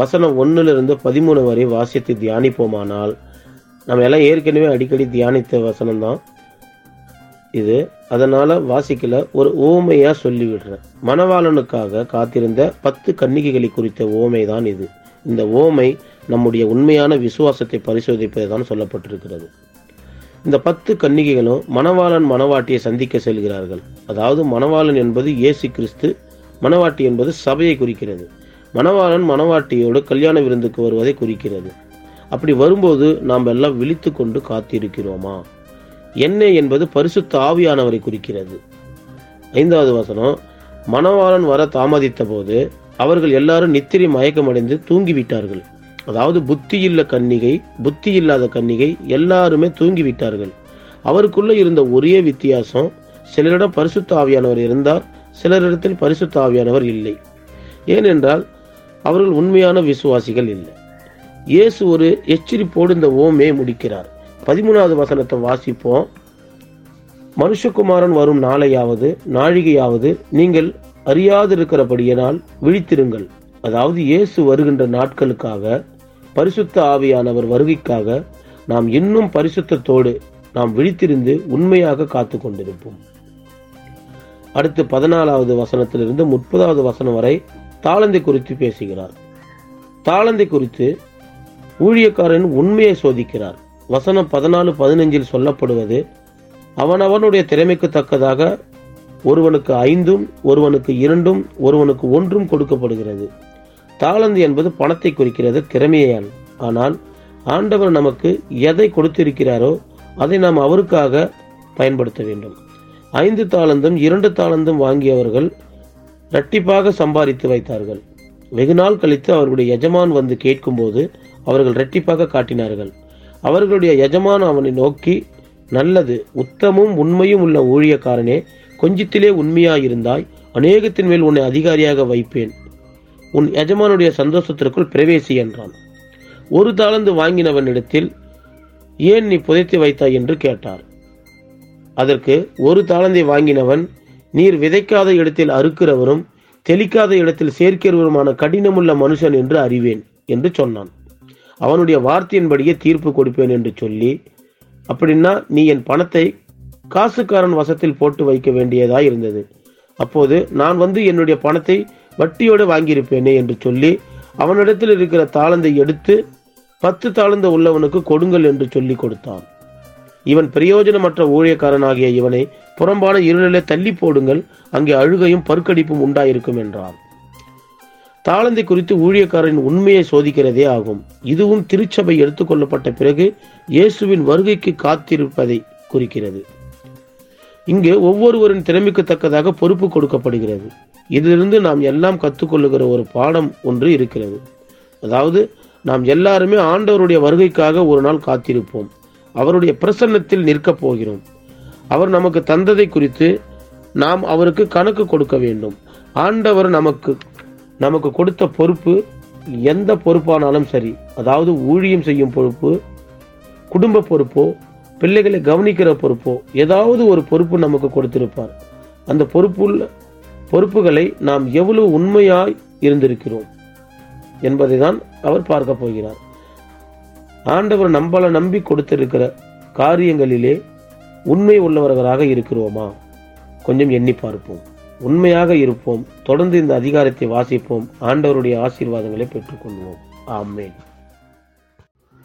வசனம் ஒன்றுலேருந்து பதிமூணு வரை வாசித்து தியானிப்போமானால் நம்ம எல்லாம் ஏற்கனவே அடிக்கடி தியானித்த வசனம் தான் இது. அதனால் வாசிக்கல ஒரு ஓமையாக சொல்லிவிடுறேன். மணவாளனுக்காக காத்திருந்த பத்து கன்னிகைகளை குறித்த ஓமை தான் இது. இந்த ஓமை நம்முடைய உண்மையான விசுவாசத்தை பரிசோதிப்பது தான் சொல்லப்பட்டிருக்கிறது. இந்த பத்து கன்னிகைகளும் மணவாளன் மணவாட்டியை சந்திக்க செல்கிறார்கள். அதாவது மணவாளன் என்பது இயேசு கிறிஸ்து மணவாட்டி என்பது சபையை குறிக்கிறது. மணவாளன் மணவாட்டியோடு கல்யாண விருந்துக்கு வருவதை குறிக்கிறது. அப்படி வரும்போது நாம் எல்லாம் விழித்து கொண்டு காத்திருக்கிறோமா? எண்ணெய் என்பது பரிசுத்த ஆவியானவரை குறிக்கிறது. ஐந்தாவது வசனம் மணவாளன் வர தாமதித்த போது அவர்கள் எல்லாரும் நித்திரை மயக்கமடைந்து தூங்கிவிட்டார்கள். அதாவது புத்தியில்ல கன்னிகை புத்தி இல்லாத கன்னிகை எல்லாருமே தூங்கிவிட்டார்கள். அவருக்குள்ள இருந்த ஒரே வித்தியாசம் சிலரிடம் பரிசுத்த ஆவியானவர் இருந்தார் சிலரிடத்தில் பரிசுத்த ஆவியானவர் இல்லை. ஏனென்றால் அவர்கள் உண்மையான விசுவாசிகள் இல்லை. இயேசு ஒரு எச்சரிப்போடு இந்த ஓமே முடிக்கிறார். பதிமூணாவது வசனத்தை வாசிப்போம். மனுஷகுமாரன் வரும் நாளையாவது நாழிகையாவது நீங்கள் அறியாதிருக்கிறபடியினால் விழித்திருங்கள். அதாவது இயேசு வருகின்ற நாட்களுக்காக பரிசுத்த ஆவியானவர் வருகைக்காக நாம் இன்னும் பரிசுத்தத்தோடு நாம் விழித்திருந்து உண்மையாக காத்து கொண்டிருப்போம். அடுத்து பதினாலாவது வசனத்திலிருந்து முப்பதாவது வசனம் வரை தாளந்தை குறித்து பேசுகிறார். தாளந்தை குறித்து ஊழியக்காரன் உண்மையை சோதிக்கிறார். வசனம் பதினாலு பதினஞ்சில் சொல்லப்படுவது அவனவனுடைய திறமைக்கு தக்கதாக ஒருவனுக்கு ஐந்தும் ஒருவனுக்கு இரண்டும் ஒருவனுக்கு ஒன்றும் கொடுக்கப்படுகிறது. தாளந்து என்பது பணத்தை குறிக்கிறது திறமையால் ஆனால் ஆண்டவர் நமக்கு எதை கொடுத்திருக்கிறாரோ அதை நாம் அவருக்காக பயன்படுத்த வேண்டும். ஐந்து தாளந்தும் இரண்டு தாளந்தும் வாங்கியவர்கள் இரட்டிப்பாக சம்பாதித்து வைத்தார்கள். வெகு நாள் கழித்து அவர்களுடைய எஜமான் வந்து கேட்கும்போது அவர்கள் இரட்டிப்பாக காட்டினார்கள். அவர்களுடைய எஜமான் அவனை நோக்கி நல்லது உத்தமும் உண்மையும் உள்ள ஊழியக்காரனே கொஞ்சத்திலே உண்மையாயிருந்தாய் அநேகத்தின் மேல் உன்னை அதிகாரியாக வைப்பேன். உன் எஜமானுடைய சந்தோஷத்திற்குள் பிரவேசி என்றான். ஒரு தாளந்து வாங்கினவனிடத்தில் ஏன் நீ புதைத்து வைத்தாய்? என்று கேட்டார். அதற்கு ஒரு தாளந்தை வாங்கினவன் நீர் விதைக்காத இடத்தில் அறுக்கிறவரும் தெளிக்காத இடத்தில் சேர்க்கிறவருமான கடினமுள்ள மனுஷன் என்று அறிவேன் என்று சொன்னான். அவனுடைய வார்த்தையின்படியே தீர்ப்பு கொடுப்பேன் என்று சொல்லி அப்படின்னா நீ என் பணத்தை காசுக்காரன் வசத்தில் போட்டு வைக்க வேண்டியதா இருந்தது. அப்போது நான் வந்து என்னுடைய பணத்தை வட்டியோடு வாங்கியிருப்பேனே என்று சொல்லி அவனிடத்தில் இருக்கிற தாளந்தை எடுத்து பத்து தாளந்த உள்ளவனுக்கு கொடுங்கள் என்று சொல்லி கொடுத்தான். இவன் பிரயோஜனமற்ற ஊழியக்காரனாகிய இவனை புறம்பான இருளிலே தள்ளி போடுங்கள் அங்கே அழுகையும் பருக்கடிப்பும் உண்டாயிருக்கும் என்றார் தாளந்தை குறித்து ஊழியக்காரரின் உண்மையை சோதிக்கிறதே ஆகும். இதுவும் திருச்சபை எடுத்துக்கொள்ளப்பட்ட பிறகு இயேசுவின் வருகைக்கு காத்திருப்பதை குறிக்கிறது. இங்கு ஒவ்வொருவரின் திறமைக்கு தக்கதாக பொறுப்பு கொடுக்கப்படுகிறது. இதிலிருந்து நாம் எல்லாம் கற்றுக்கொள்ளுகிற ஒரு பாடம் ஒன்று இருக்கிறது. அதாவது நாம் எல்லாருமே ஆண்டவருடைய வருகைக்காக ஒரு நாள் காத்திருப்போம். அவருடைய பிரசன்னத்தில் நிற்கப் போகிறோம். அவர் நமக்கு தந்ததை குறித்து நாம் அவருக்கு கணக்கு கொடுக்க வேண்டும். ஆண்டவர் நமக்கு நமக்கு கொடுத்த பொறுப்பு எந்த பொறுப்பானாலும் சரி அதாவது ஊழியம் செய்யும் பொறுப்பு குடும்ப பொறுப்போ பிள்ளைகளை கவனிக்கிற பொறுப்போ ஏதாவது ஒரு பொறுப்பு நமக்கு கொடுத்திருப்பார். அந்த பொறுப்புள்ள பொறுப்புகளை நாம் எவ்வளவு உண்மையாய் இருந்திருக்கிறோம் என்பதை தான் அவர் பார்க்க போகிறார். ஆண்டவர் நம்மளை நம்பி கொடுத்திருக்கிற காரியங்களிலே உண்மை உள்ளவர்களாக இருக்கிறோமா? கொஞ்சம் எண்ணி பார்ப்போம். உண்மையாக இருப்போம். தொடர்ந்து இந்த அதிகாரத்தை வாசிப்போம். ஆண்டவருடைய ஆசீர்வாதங்களை பெற்றுக்கொள்வோம். ஆமேன்.